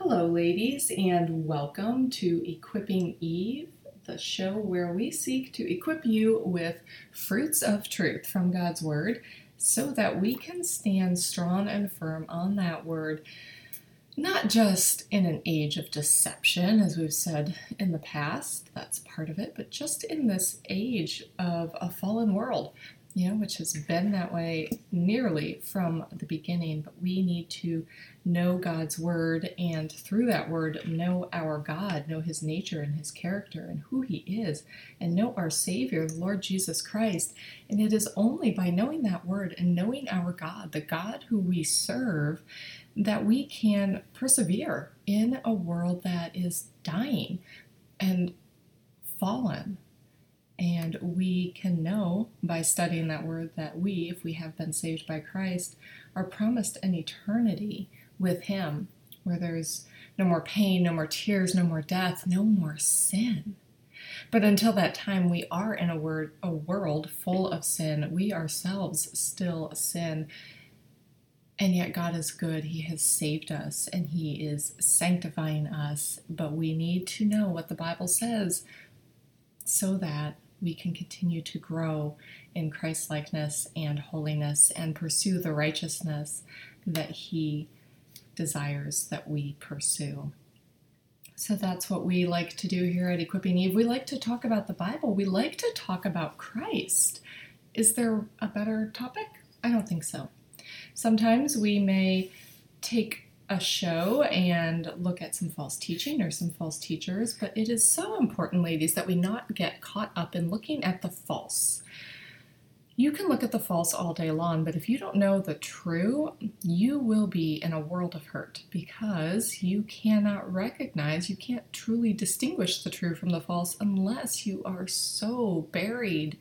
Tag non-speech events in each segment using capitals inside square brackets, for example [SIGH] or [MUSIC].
Hello, ladies, and welcome to Equipping Eve, the show where we seek to equip you with fruits of truth from God's Word so that we can stand strong and firm on that Word, not just in an age of deception, as we've said in the past, that's part of it, but just in this age of a fallen world you know, which has been that way nearly from the beginning. But we need to know God's word and through that word know our God, know his nature and his character and who he is, and know our Savior, the Lord Jesus Christ. And it is only by knowing that word and knowing our God, the God who we serve, that we can persevere in a world that is dying and fallen and we can know by studying that word that we, if we have been saved by Christ, are promised an eternity with Him where there's no more pain, no more tears, no more death, no more sin. But until that time, we are in a, word, a world full of sin. We ourselves still sin. And yet, God is good. He has saved us and He is sanctifying us. But we need to know what the Bible says so that we can continue to grow in Christ likeness and holiness and pursue the righteousness that He desires that we pursue. So that's what we like to do here at Equipping Eve. We like to talk about the Bible, we like to talk about Christ. Is there a better topic? I don't think so. Sometimes we may take a show and look at some false teaching or some false teachers, but it is so important, ladies, that we not get caught up in looking at the false. You can look at the false all day long, but if you don't know the true, you will be in a world of hurt because you cannot recognize, you can't truly distinguish the true from the false unless you are so buried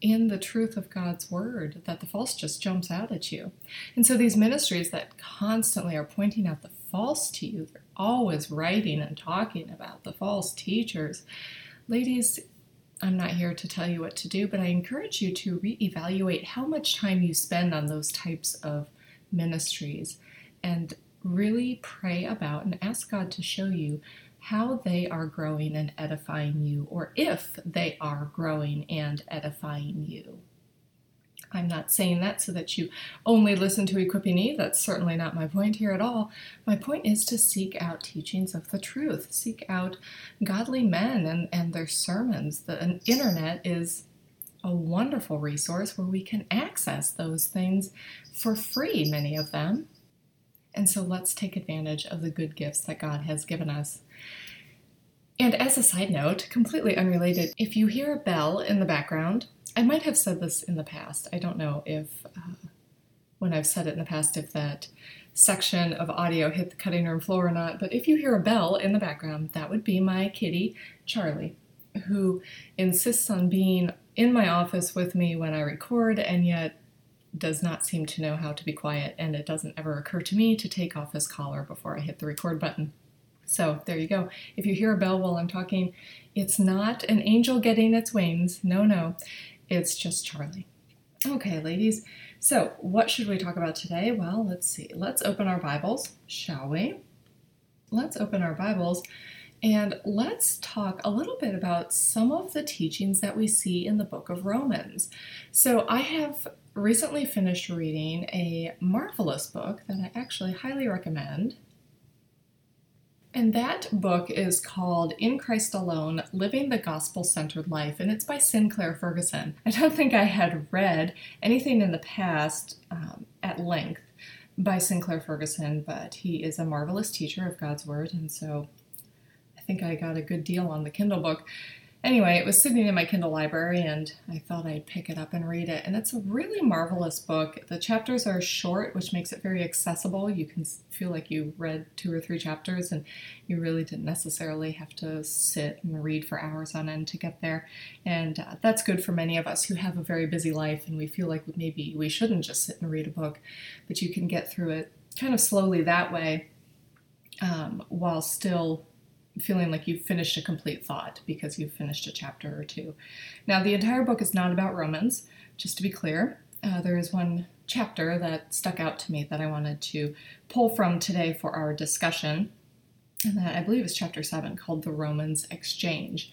in the truth of God's word that the false just jumps out at you. And so these ministries that constantly are pointing out the false to you, they're always writing and talking about the false teachers. Ladies, I'm not here to tell you what to do, but I encourage you to reevaluate how much time you spend on those types of ministries and really pray about and ask God to show you how they are growing and edifying you, or if they are growing and edifying you. I'm not saying that so that you only listen to Equipping Eve. That's certainly not my point here at all. My point is to seek out teachings of the truth, seek out godly men and, and their sermons. The internet is a wonderful resource where we can access those things for free, many of them. And so let's take advantage of the good gifts that God has given us. And as a side note, completely unrelated, if you hear a bell in the background, I might have said this in the past. I don't know if, uh, when I've said it in the past, if that section of audio hit the cutting room floor or not, but if you hear a bell in the background, that would be my kitty, Charlie, who insists on being in my office with me when I record and yet does not seem to know how to be quiet, and it doesn't ever occur to me to take off his collar before I hit the record button. So there you go. If you hear a bell while I'm talking, it's not an angel getting its wings. No, no. It's just Charlie. Okay, ladies. So, what should we talk about today? Well, let's see. Let's open our Bibles, shall we? Let's open our Bibles and let's talk a little bit about some of the teachings that we see in the book of Romans. So, I have recently finished reading a marvelous book that I actually highly recommend. And that book is called In Christ Alone Living the Gospel Centered Life, and it's by Sinclair Ferguson. I don't think I had read anything in the past um, at length by Sinclair Ferguson, but he is a marvelous teacher of God's Word, and so I think I got a good deal on the Kindle book. Anyway, it was sitting in my Kindle library and I thought I'd pick it up and read it. And it's a really marvelous book. The chapters are short, which makes it very accessible. You can feel like you read two or three chapters and you really didn't necessarily have to sit and read for hours on end to get there. And uh, that's good for many of us who have a very busy life and we feel like maybe we shouldn't just sit and read a book, but you can get through it kind of slowly that way um, while still feeling like you've finished a complete thought because you've finished a chapter or two. Now, the entire book is not about Romans, just to be clear. Uh, there is one chapter that stuck out to me that I wanted to pull from today for our discussion. and that I believe is chapter seven, called The Romans Exchange.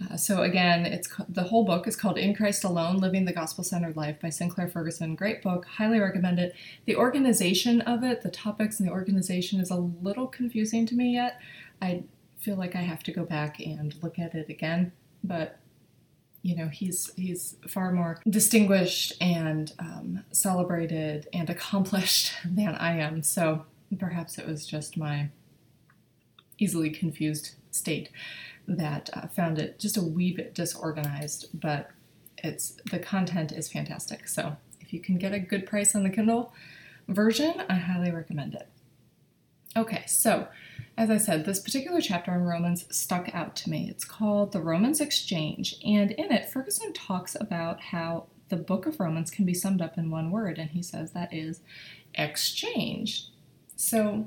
Uh, so again, it's the whole book is called "In Christ Alone: Living the Gospel-Centered Life" by Sinclair Ferguson. Great book, highly recommend it. The organization of it, the topics and the organization, is a little confusing to me yet. I feel like I have to go back and look at it again, but you know he's he's far more distinguished and um, celebrated and [LAUGHS] accomplished than I am. So perhaps it was just my easily confused state that uh, found it just a wee bit disorganized, but it's the content is fantastic. So if you can get a good price on the Kindle version, I highly recommend it. Okay, so as I said, this particular chapter in Romans stuck out to me. It's called The Romans Exchange, and in it, Ferguson talks about how the book of Romans can be summed up in one word, and he says that is exchange. So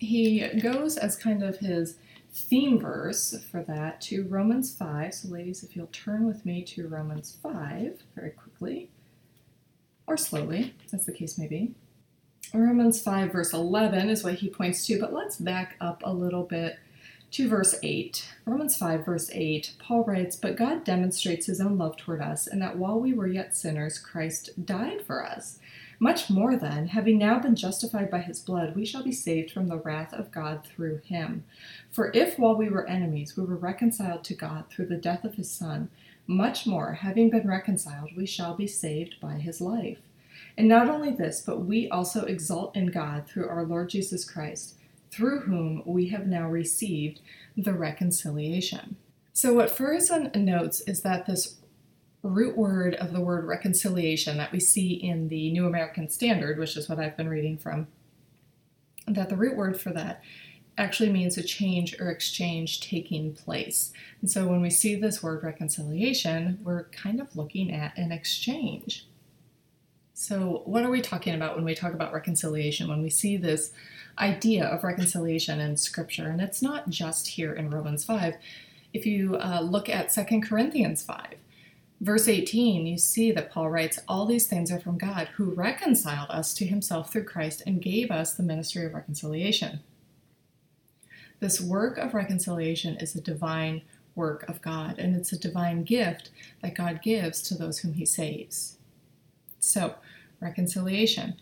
he goes as kind of his theme verse for that to Romans 5. So, ladies, if you'll turn with me to Romans 5 very quickly, or slowly, as the case may be. Romans 5, verse 11 is what he points to, but let's back up a little bit to verse 8. Romans 5, verse 8, Paul writes, But God demonstrates his own love toward us, in that while we were yet sinners, Christ died for us. Much more then, having now been justified by his blood, we shall be saved from the wrath of God through him. For if while we were enemies we were reconciled to God through the death of his Son, much more, having been reconciled, we shall be saved by his life. And not only this, but we also exult in God through our Lord Jesus Christ, through whom we have now received the reconciliation. So, what Ferguson notes is that this root word of the word reconciliation that we see in the New American Standard, which is what I've been reading from, that the root word for that actually means a change or exchange taking place. And so when we see this word reconciliation, we're kind of looking at an exchange. So, what are we talking about when we talk about reconciliation? When we see this idea of reconciliation in Scripture, and it's not just here in Romans 5. If you uh, look at 2 Corinthians 5, Verse 18, you see that Paul writes, All these things are from God, who reconciled us to himself through Christ and gave us the ministry of reconciliation. This work of reconciliation is a divine work of God, and it's a divine gift that God gives to those whom he saves. So, reconciliation.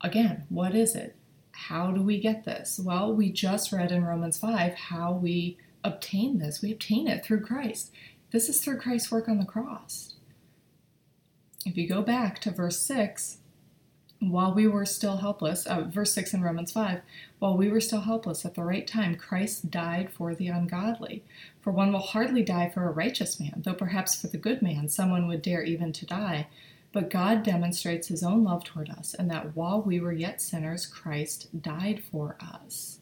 Again, what is it? How do we get this? Well, we just read in Romans 5 how we obtain this. We obtain it through Christ. This is through Christ's work on the cross. If you go back to verse 6, while we were still helpless, uh, verse 6 in Romans 5, while we were still helpless at the right time, Christ died for the ungodly. For one will hardly die for a righteous man, though perhaps for the good man someone would dare even to die. But God demonstrates his own love toward us, and that while we were yet sinners, Christ died for us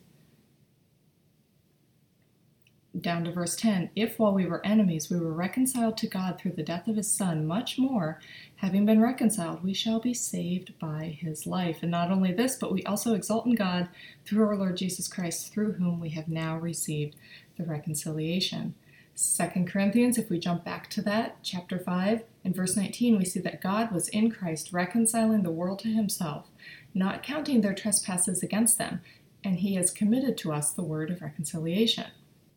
down to verse 10 If while we were enemies we were reconciled to God through the death of his Son, much more, having been reconciled, we shall be saved by his life. And not only this, but we also exult in God through our Lord Jesus Christ, through whom we have now received the reconciliation. Second Corinthians, if we jump back to that, chapter 5, in verse 19, we see that God was in Christ reconciling the world to himself, not counting their trespasses against them, and he has committed to us the word of reconciliation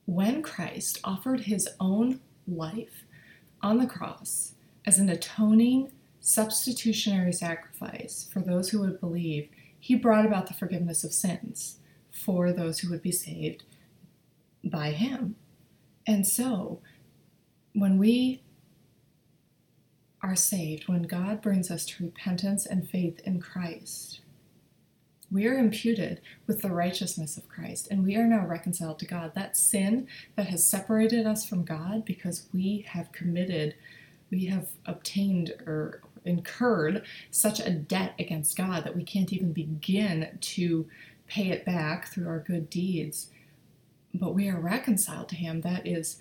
when Christ offered his own life on the cross as an atoning substitutionary sacrifice for those who would believe, he brought about the forgiveness of sins for those who would be saved by him. And so, when we are saved, when God brings us to repentance and faith in Christ, we are imputed with the righteousness of Christ, and we are now reconciled to God. That sin that has separated us from God because we have committed, we have obtained or incurred such a debt against God that we can't even begin to pay it back through our good deeds. But we are reconciled to Him. That is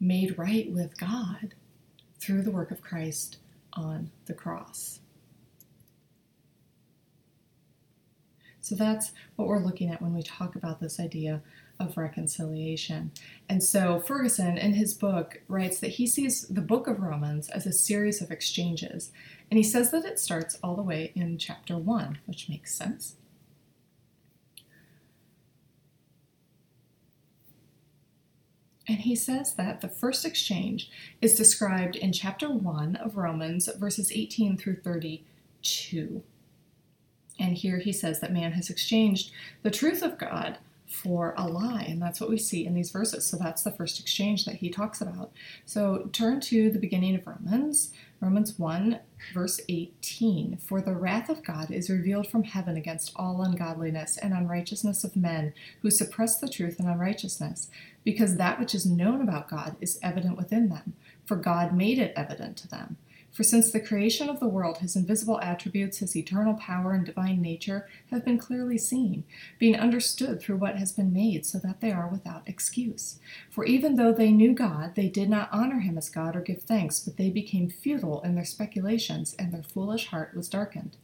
made right with God through the work of Christ on the cross. So that's what we're looking at when we talk about this idea of reconciliation. And so Ferguson, in his book, writes that he sees the book of Romans as a series of exchanges. And he says that it starts all the way in chapter 1, which makes sense. And he says that the first exchange is described in chapter 1 of Romans, verses 18 through 32. And here he says that man has exchanged the truth of God for a lie. And that's what we see in these verses. So that's the first exchange that he talks about. So turn to the beginning of Romans, Romans 1, verse 18. For the wrath of God is revealed from heaven against all ungodliness and unrighteousness of men who suppress the truth in unrighteousness, because that which is known about God is evident within them, for God made it evident to them. For since the creation of the world, his invisible attributes, his eternal power and divine nature, have been clearly seen, being understood through what has been made, so that they are without excuse. For even though they knew God, they did not honor him as God or give thanks, but they became futile in their speculations, and their foolish heart was darkened.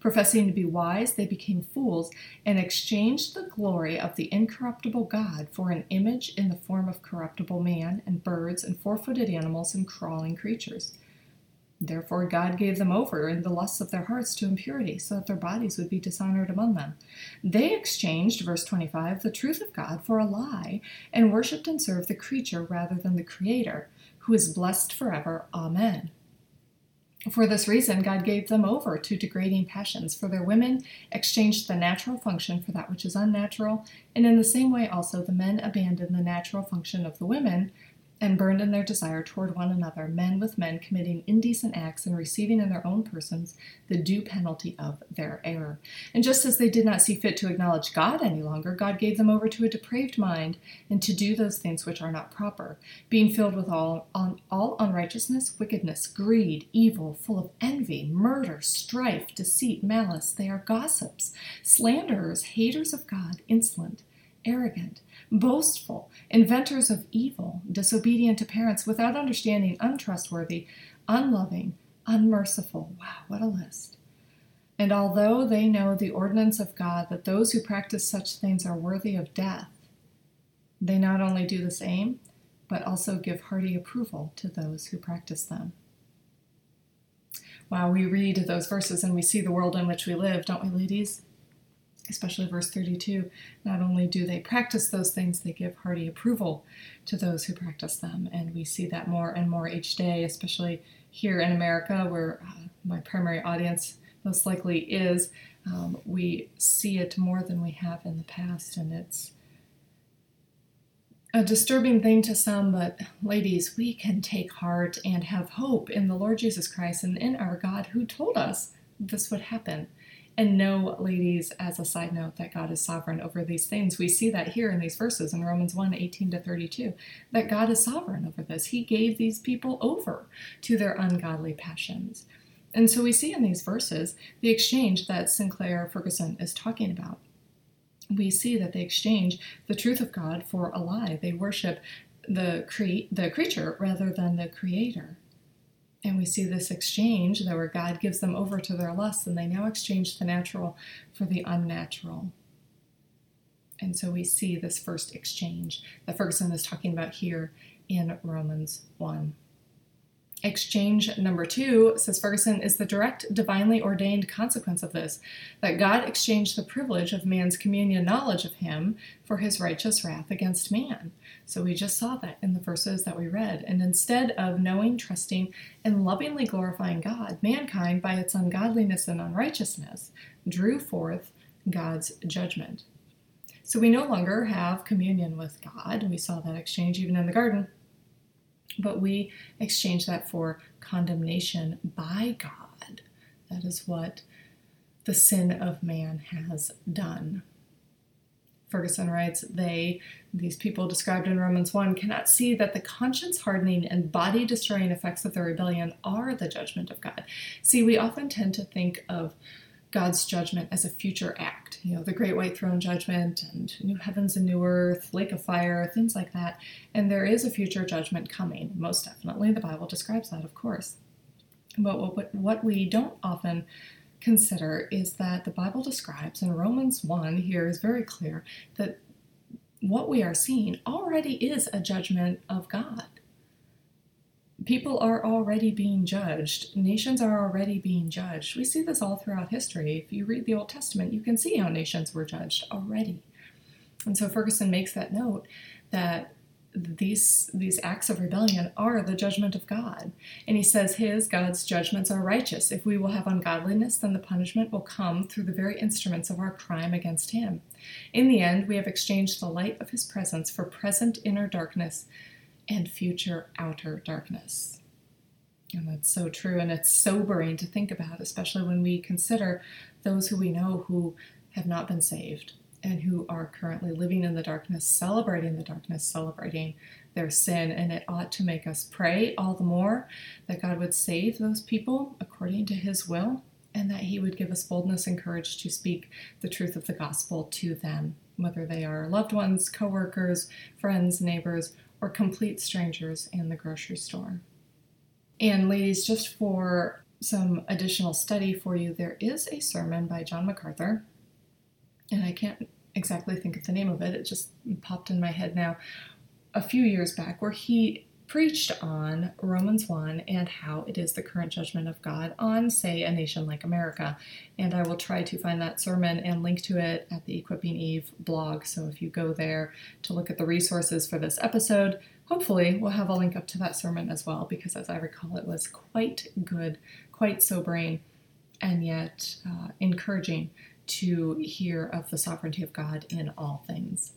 Professing to be wise, they became fools and exchanged the glory of the incorruptible God for an image in the form of corruptible man, and birds, and four footed animals, and crawling creatures. Therefore, God gave them over in the lusts of their hearts to impurity, so that their bodies would be dishonored among them. They exchanged, verse 25, the truth of God for a lie, and worshipped and served the creature rather than the Creator, who is blessed forever. Amen. For this reason, God gave them over to degrading passions, for their women exchanged the natural function for that which is unnatural, and in the same way also the men abandoned the natural function of the women and burned in their desire toward one another, men with men committing indecent acts and receiving in their own persons the due penalty of their error. And just as they did not see fit to acknowledge God any longer, God gave them over to a depraved mind and to do those things which are not proper, being filled with all, on, all unrighteousness, wickedness, greed, evil, full of envy, murder, strife, deceit, malice. They are gossips, slanderers, haters of God, insolent, arrogant boastful, inventors of evil, disobedient to parents, without understanding, untrustworthy, unloving, unmerciful. Wow, what a list. And although they know the ordinance of God that those who practice such things are worthy of death, they not only do the same, but also give hearty approval to those who practice them. Wow, we read those verses and we see the world in which we live, don't we, ladies? Especially verse 32, not only do they practice those things, they give hearty approval to those who practice them. And we see that more and more each day, especially here in America, where uh, my primary audience most likely is. Um, we see it more than we have in the past, and it's a disturbing thing to some, but ladies, we can take heart and have hope in the Lord Jesus Christ and in our God who told us this would happen. And know, ladies, as a side note, that God is sovereign over these things. We see that here in these verses in Romans 1 18 to 32, that God is sovereign over this. He gave these people over to their ungodly passions. And so we see in these verses the exchange that Sinclair Ferguson is talking about. We see that they exchange the truth of God for a lie. They worship the, cre- the creature rather than the creator. And we see this exchange that where God gives them over to their lusts and they now exchange the natural for the unnatural. And so we see this first exchange that Ferguson is talking about here in Romans 1. Exchange number two, says Ferguson, is the direct divinely ordained consequence of this that God exchanged the privilege of man's communion knowledge of him for his righteous wrath against man. So we just saw that in the verses that we read. And instead of knowing, trusting, and lovingly glorifying God, mankind, by its ungodliness and unrighteousness, drew forth God's judgment. So we no longer have communion with God. We saw that exchange even in the garden but we exchange that for condemnation by God. That is what the sin of man has done. Ferguson writes, they, these people described in Romans 1, cannot see that the conscience hardening and body destroying effects of their rebellion are the judgment of God. See, we often tend to think of God's judgment as a future act. You know, the Great White Throne Judgment and New Heavens and New Earth, Lake of Fire, things like that. And there is a future judgment coming, most definitely. The Bible describes that, of course. But what, we don't often consider is that the Bible describes in Romans 1 here is very clear that what we are seeing already is a judgment of God people are already being judged. Nations are already being judged. We see this all throughout history. If you read the Old Testament, you can see how nations were judged already. And so Ferguson makes that note that these these acts of rebellion are the judgment of God. And he says his God's judgments are righteous. If we will have ungodliness, then the punishment will come through the very instruments of our crime against him. In the end, we have exchanged the light of his presence for present inner darkness and future outer darkness. And that's so true and it's sobering to think about, especially when we consider those who we know who have not been saved and who are currently living in the darkness, celebrating the darkness, celebrating their sin. And it ought to make us pray all the more that God would save those people according to his will and that he would give us boldness and courage to speak the truth of the gospel to them, whether they are loved ones, coworkers, friends, neighbors, or complete strangers in the grocery store. And ladies, just for some additional study for you, there is a sermon by John MacArthur and I can't exactly think of the name of it, it just popped in my head now, a few years back, where he preached on Romans 1 and how it is the current judgment of God on, say, a nation like America. And I will try to find that sermon and link to it at the Equipping Eve blog. So if you go there to look at the resources for this episode, hopefully we'll have a link up to that sermon as well, because as I recall, it was quite good, quite sobering, and yet uh, encouraging to hear of the sovereignty of God in all things.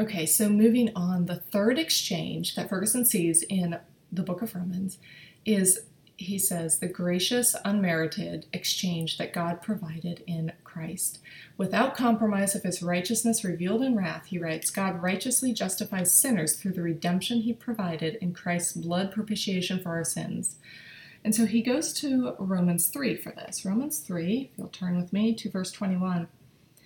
Okay, so moving on, the third exchange that Ferguson sees in the book of Romans is, he says, the gracious, unmerited exchange that God provided in Christ. Without compromise of his righteousness revealed in wrath, he writes, God righteously justifies sinners through the redemption he provided in Christ's blood propitiation for our sins. And so he goes to Romans 3 for this. Romans 3, if you'll turn with me to verse 21.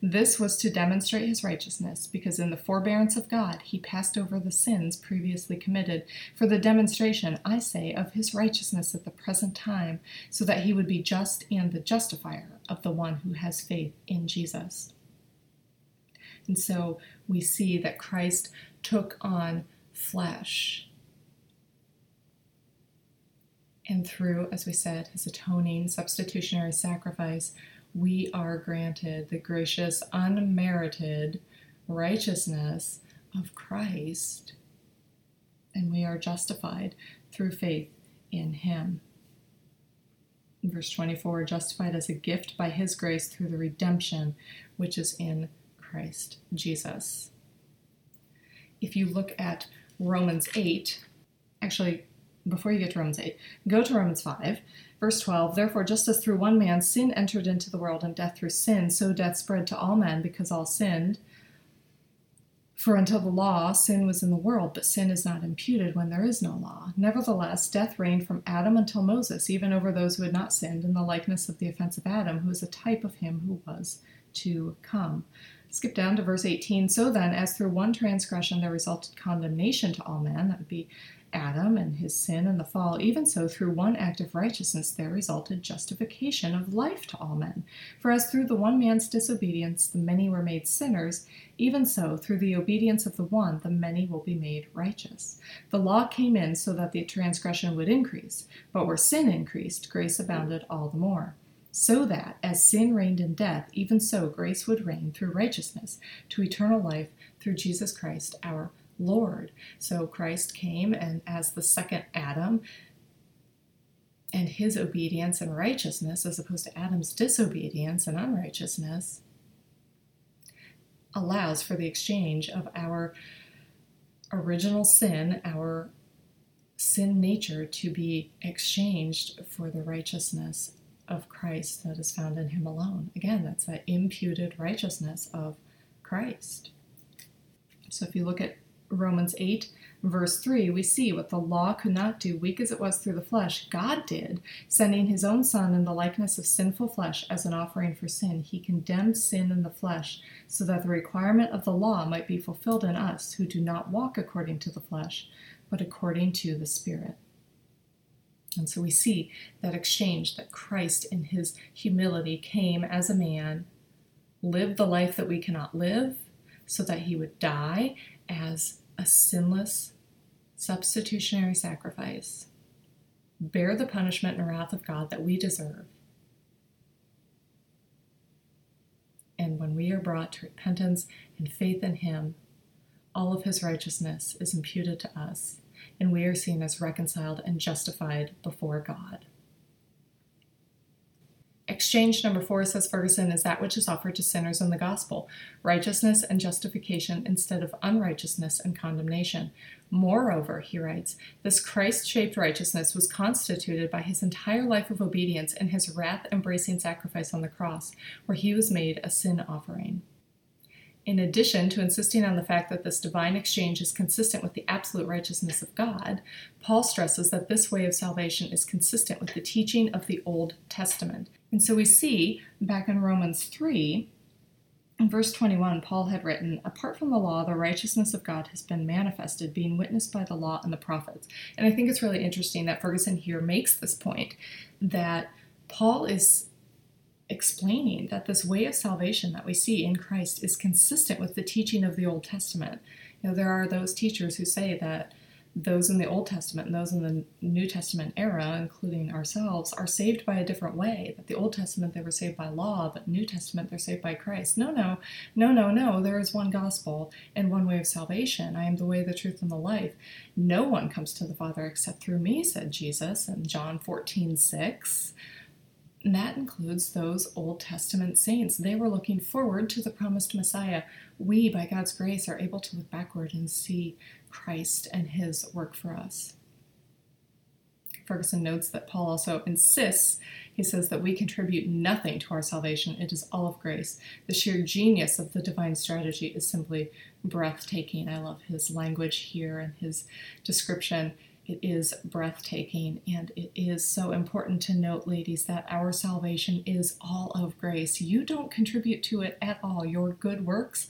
This was to demonstrate his righteousness, because in the forbearance of God he passed over the sins previously committed, for the demonstration, I say, of his righteousness at the present time, so that he would be just and the justifier of the one who has faith in Jesus. And so we see that Christ took on flesh and through, as we said, his atoning substitutionary sacrifice, we are granted the gracious, unmerited righteousness of Christ, and we are justified through faith in him. verse 24, justified as a gift by his grace through the redemption which is in Christ Jesus. If you look at Romans 8, actually, before you get to Romans 8, go to Romans 5, verse 12. Therefore, just as through one man sin entered into the world, and death through sin, so death spread to all men because all sinned. For until the law, sin was in the world, but sin is not imputed when there is no law. Nevertheless, death reigned from Adam until Moses, even over those who had not sinned, in the likeness of the offense of Adam, who is a type of him who was to come. Skip down to verse 18. So then, as through one transgression there resulted condemnation to all men, that would be Adam and his sin and the fall, even so, through one act of righteousness there resulted justification of life to all men. For as through the one man's disobedience the many were made sinners, even so, through the obedience of the one, the many will be made righteous. The law came in so that the transgression would increase, but where sin increased, grace abounded all the more. So that, as sin reigned in death, even so grace would reign through righteousness to eternal life through Jesus Christ our Lord. So Christ came and as the second Adam, and his obedience and righteousness, as opposed to Adam's disobedience and unrighteousness, allows for the exchange of our original sin, our sin nature, to be exchanged for the righteousness of Christ that is found in him alone. Again, that's that imputed righteousness of Christ. So if you look at Romans 8, verse 3, we see what the law could not do, weak as it was through the flesh, God did, sending his own Son in the likeness of sinful flesh as an offering for sin. He condemned sin in the flesh, so that the requirement of the law might be fulfilled in us who do not walk according to the flesh, but according to the Spirit. And so we see that exchange that Christ, in his humility, came as a man, lived the life that we cannot live, so that he would die as a sinless substitutionary sacrifice, bear the punishment and wrath of God that we deserve. And when we are brought to repentance and faith in him, all of his righteousness is imputed to us and we are seen as reconciled and justified before God. Exchange number four, says Ferguson, is that which is offered to sinners in the gospel righteousness and justification instead of unrighteousness and condemnation. Moreover, he writes, this Christ shaped righteousness was constituted by his entire life of obedience and his wrath embracing sacrifice on the cross, where he was made a sin offering. In addition to insisting on the fact that this divine exchange is consistent with the absolute righteousness of God, Paul stresses that this way of salvation is consistent with the teaching of the Old Testament. And so we see back in Romans 3, in verse 21, Paul had written, Apart from the law, the righteousness of God has been manifested, being witnessed by the law and the prophets. And I think it's really interesting that Ferguson here makes this point that Paul is explaining that this way of salvation that we see in Christ is consistent with the teaching of the Old Testament. You know, there are those teachers who say that those in the Old Testament and those in the New Testament era, including ourselves, are saved by a different way. That the Old Testament they were saved by law, but New Testament they're saved by Christ. No, no, no, no, no. There is one gospel and one way of salvation. I am the way, the truth, and the life. No one comes to the Father except through me, said Jesus in John 14, 6. And that includes those Old Testament saints. They were looking forward to the promised Messiah. We, by God's grace, are able to look backward and see Christ and his work for us. Ferguson notes that Paul also insists, he says, that we contribute nothing to our salvation. It is all of grace. The sheer genius of the divine strategy is simply breathtaking. I love his language here and his description. It is breathtaking, and it is so important to note, ladies, that our salvation is all of grace. You don't contribute to it at all. Your good works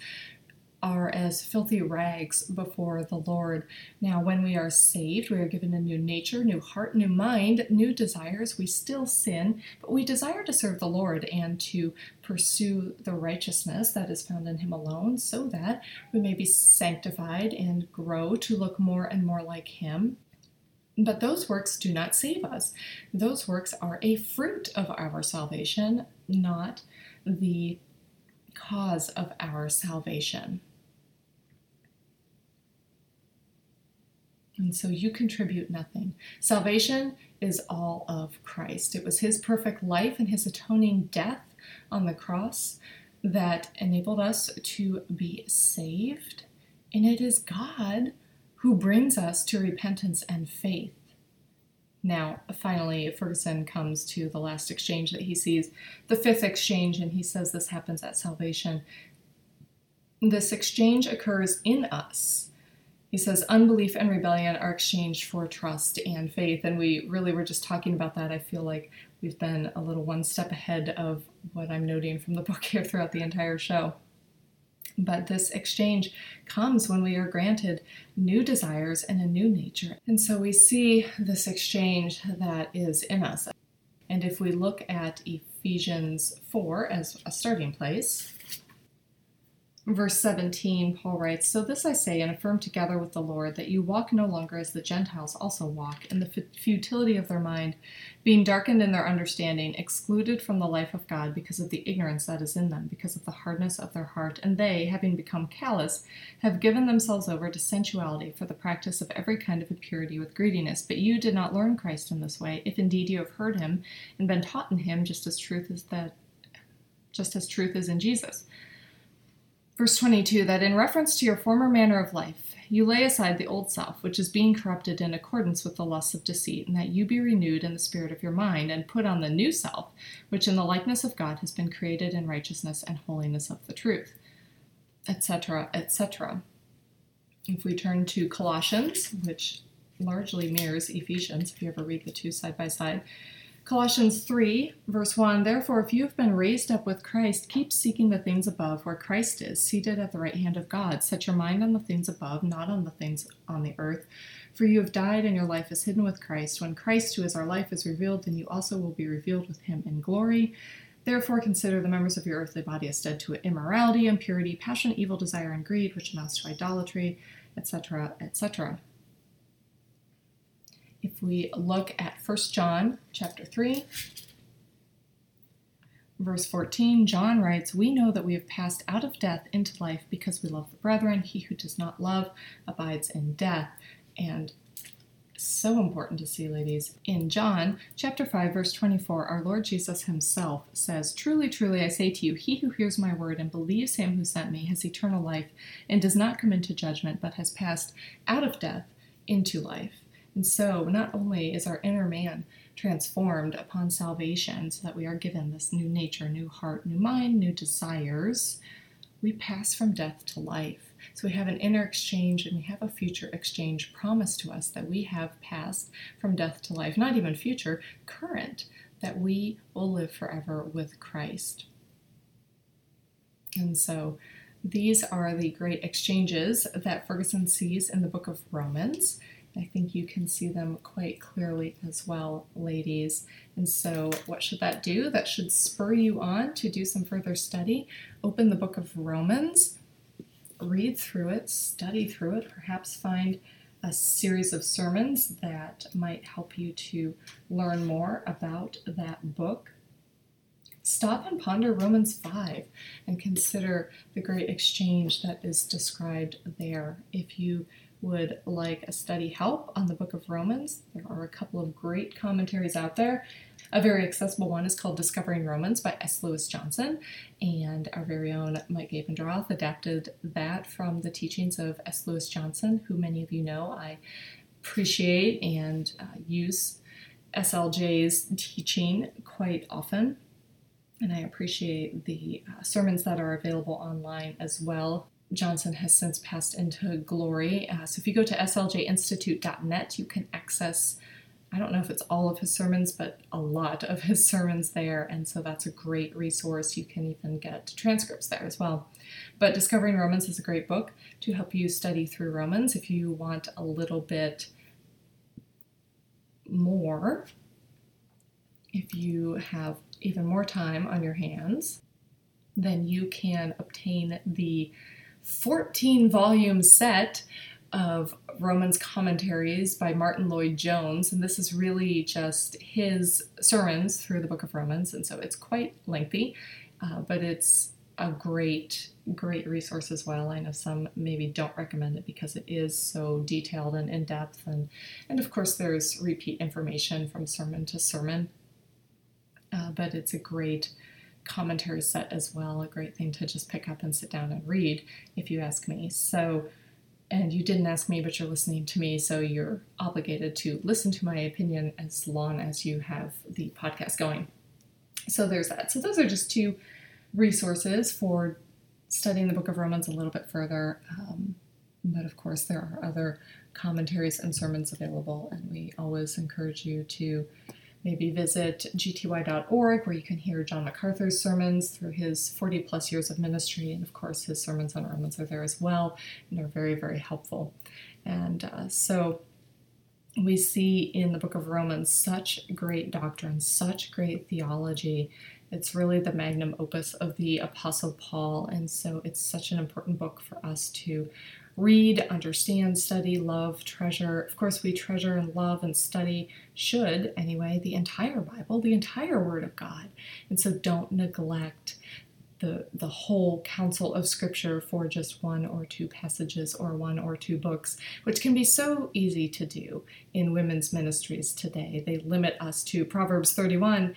are as filthy rags before the Lord. Now, when we are saved, we are given a new nature, new heart, new mind, new desires. We still sin, but we desire to serve the Lord and to pursue the righteousness that is found in Him alone so that we may be sanctified and grow to look more and more like Him. But those works do not save us. Those works are a fruit of our salvation, not the cause of our salvation. And so you contribute nothing. Salvation is all of Christ. It was his perfect life and his atoning death on the cross that enabled us to be saved. And it is God who brings us to repentance and faith. Now, finally, Ferguson comes to the last exchange that he sees, the fifth exchange, and he says this happens at salvation. This exchange occurs in us. He says unbelief and rebellion are exchanged for trust and faith. And we really were just talking about that. I feel like we've been a little one step ahead of what I'm noting from the [LAUGHS] book here throughout the entire show. But this exchange comes when we are granted new desires and a new nature. And so we see this exchange that is in us. And if we look at Ephesians 4 as a starting place, Verse 17, Paul writes, So this I say and affirm together with the Lord, that you walk no longer as the Gentiles also walk, in the futility of their mind, being darkened in their understanding, excluded from the life of God because of the ignorance that is in them, because of the hardness of their heart. And they, having become callous, have given themselves over to sensuality for the practice of every kind of impurity with greediness. But you did not learn Christ in this way, if indeed you have heard him and been taught in him, just as truth is that just as truth is in Jesus. Verse 22 that in reference to your former manner of life, you lay aside the old self, which is being corrupted in accordance with the lusts of deceit, and that you be renewed in the spirit of your mind, and put on the new self, which in the likeness of God has been created in righteousness and holiness of the truth, etc., etc. If we turn to Colossians, which largely mirrors Ephesians, if you ever read the two side by side, Colossians 3, verse 1 Therefore, if you have been raised up with Christ, keep seeking the things above where Christ is, seated at the right hand of God. Set your mind on the things above, not on the things on the earth. For you have died, and your life is hidden with Christ. When Christ, who is our life, is revealed, then you also will be revealed with him in glory. Therefore, consider the members of your earthly body as dead to immorality, impurity, passion, evil desire, and greed, which amounts to idolatry, etc., etc. If we look at 1 John chapter 3, verse 14, John writes, We know that we have passed out of death into life because we love the brethren. He who does not love abides in death. And so important to see, ladies. In John chapter 5, verse 24, our Lord Jesus himself says, Truly, truly, I say to you, he who hears my word and believes him who sent me has eternal life and does not come into judgment, but has passed out of death into life. And so, not only is our inner man transformed upon salvation, so that we are given this new nature, new heart, new mind, new desires, we pass from death to life. So we have an inner exchange and we have a future exchange promised to us that we have passed from death to life, not even future, current, that we will live forever with Christ. And so these are the great exchanges that Ferguson sees in the book of Romans. I think you can see them quite clearly as well, ladies. And so, what should that do? That should spur you on to do some further study. Open the book of Romans, read through it, study through it, perhaps find a series of sermons that might help you to learn more about that book. Stop and ponder Romans 5 and consider the great exchange that is described there. If you would like a study help on the book of Romans, there are a couple of great commentaries out there. A very accessible one is called Discovering Romans by S. Lewis Johnson, and our very own Mike Abendroth adapted that from the teachings of S. Lewis Johnson, who many of you know I appreciate and uh, use SLJ's teaching quite often. And I appreciate the uh, sermons that are available online as well. Johnson has since passed into glory. Uh, so if you go to sljinstitute.net, you can access, I don't know if it's all of his sermons, but a lot of his [LAUGHS] sermons there. And so that's a great resource. You can even get transcripts there as well. But Discovering Romans is a great book to help you study through Romans if you want a little bit more. If you have even more time on your hands, then you can obtain the 14 volume set of Romans commentaries by Martyn Lloyd-Jones, and this is really just his sermons through the book of Romans, and so it's quite lengthy, uh, but it's a great, great resource as well. I know some maybe don't recommend it because it is so detailed and in depth, and and of course there's repeat information from sermon to sermon, uh, but it's a great commentary set as well. A great thing to just pick up and sit down and read, if you ask me. So, and you didn't ask me, but you're listening to me, so you're obligated to listen to my opinion as long as you have the podcast going. So, there's that. So, those are just two resources for studying the book of Romans a little bit further. Um, but of course, there are other commentaries and sermons available, and we always encourage you to maybe visit gty.org where you can hear John MacArthur's sermons through his 40 plus years of ministry. And of course, his sermons on Romans are there as well and are very, very helpful. And uh, so we see in the book of Romans such great doctrine, such great theology. It's really the magnum opus of the Apostle Paul. And so it's such an important book for us to read, understand, study, love, treasure. Of course, we treasure and love and study, should anyway, the entire Bible, the entire Word of God. And so don't neglect the, the whole counsel of Scripture for just one or two passages or one or two books, which can be so easy to do in women's ministries today. They limit us to Proverbs 31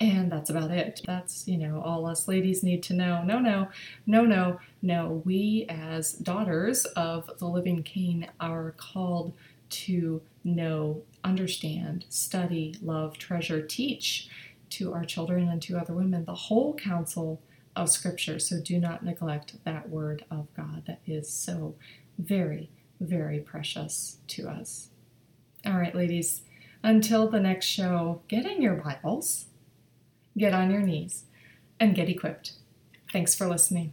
and that's about it. That's, you know, all us ladies need to know. No, no, no, no, no. We, as daughters of the living King, are called to know, understand, study, love, treasure, teach to our children and to other women the whole counsel of Scripture. So do not neglect that word of God that is so very, very precious to us. All right, ladies, until the next show, get in your Bibles get on your knees, and get equipped. Thanks for listening.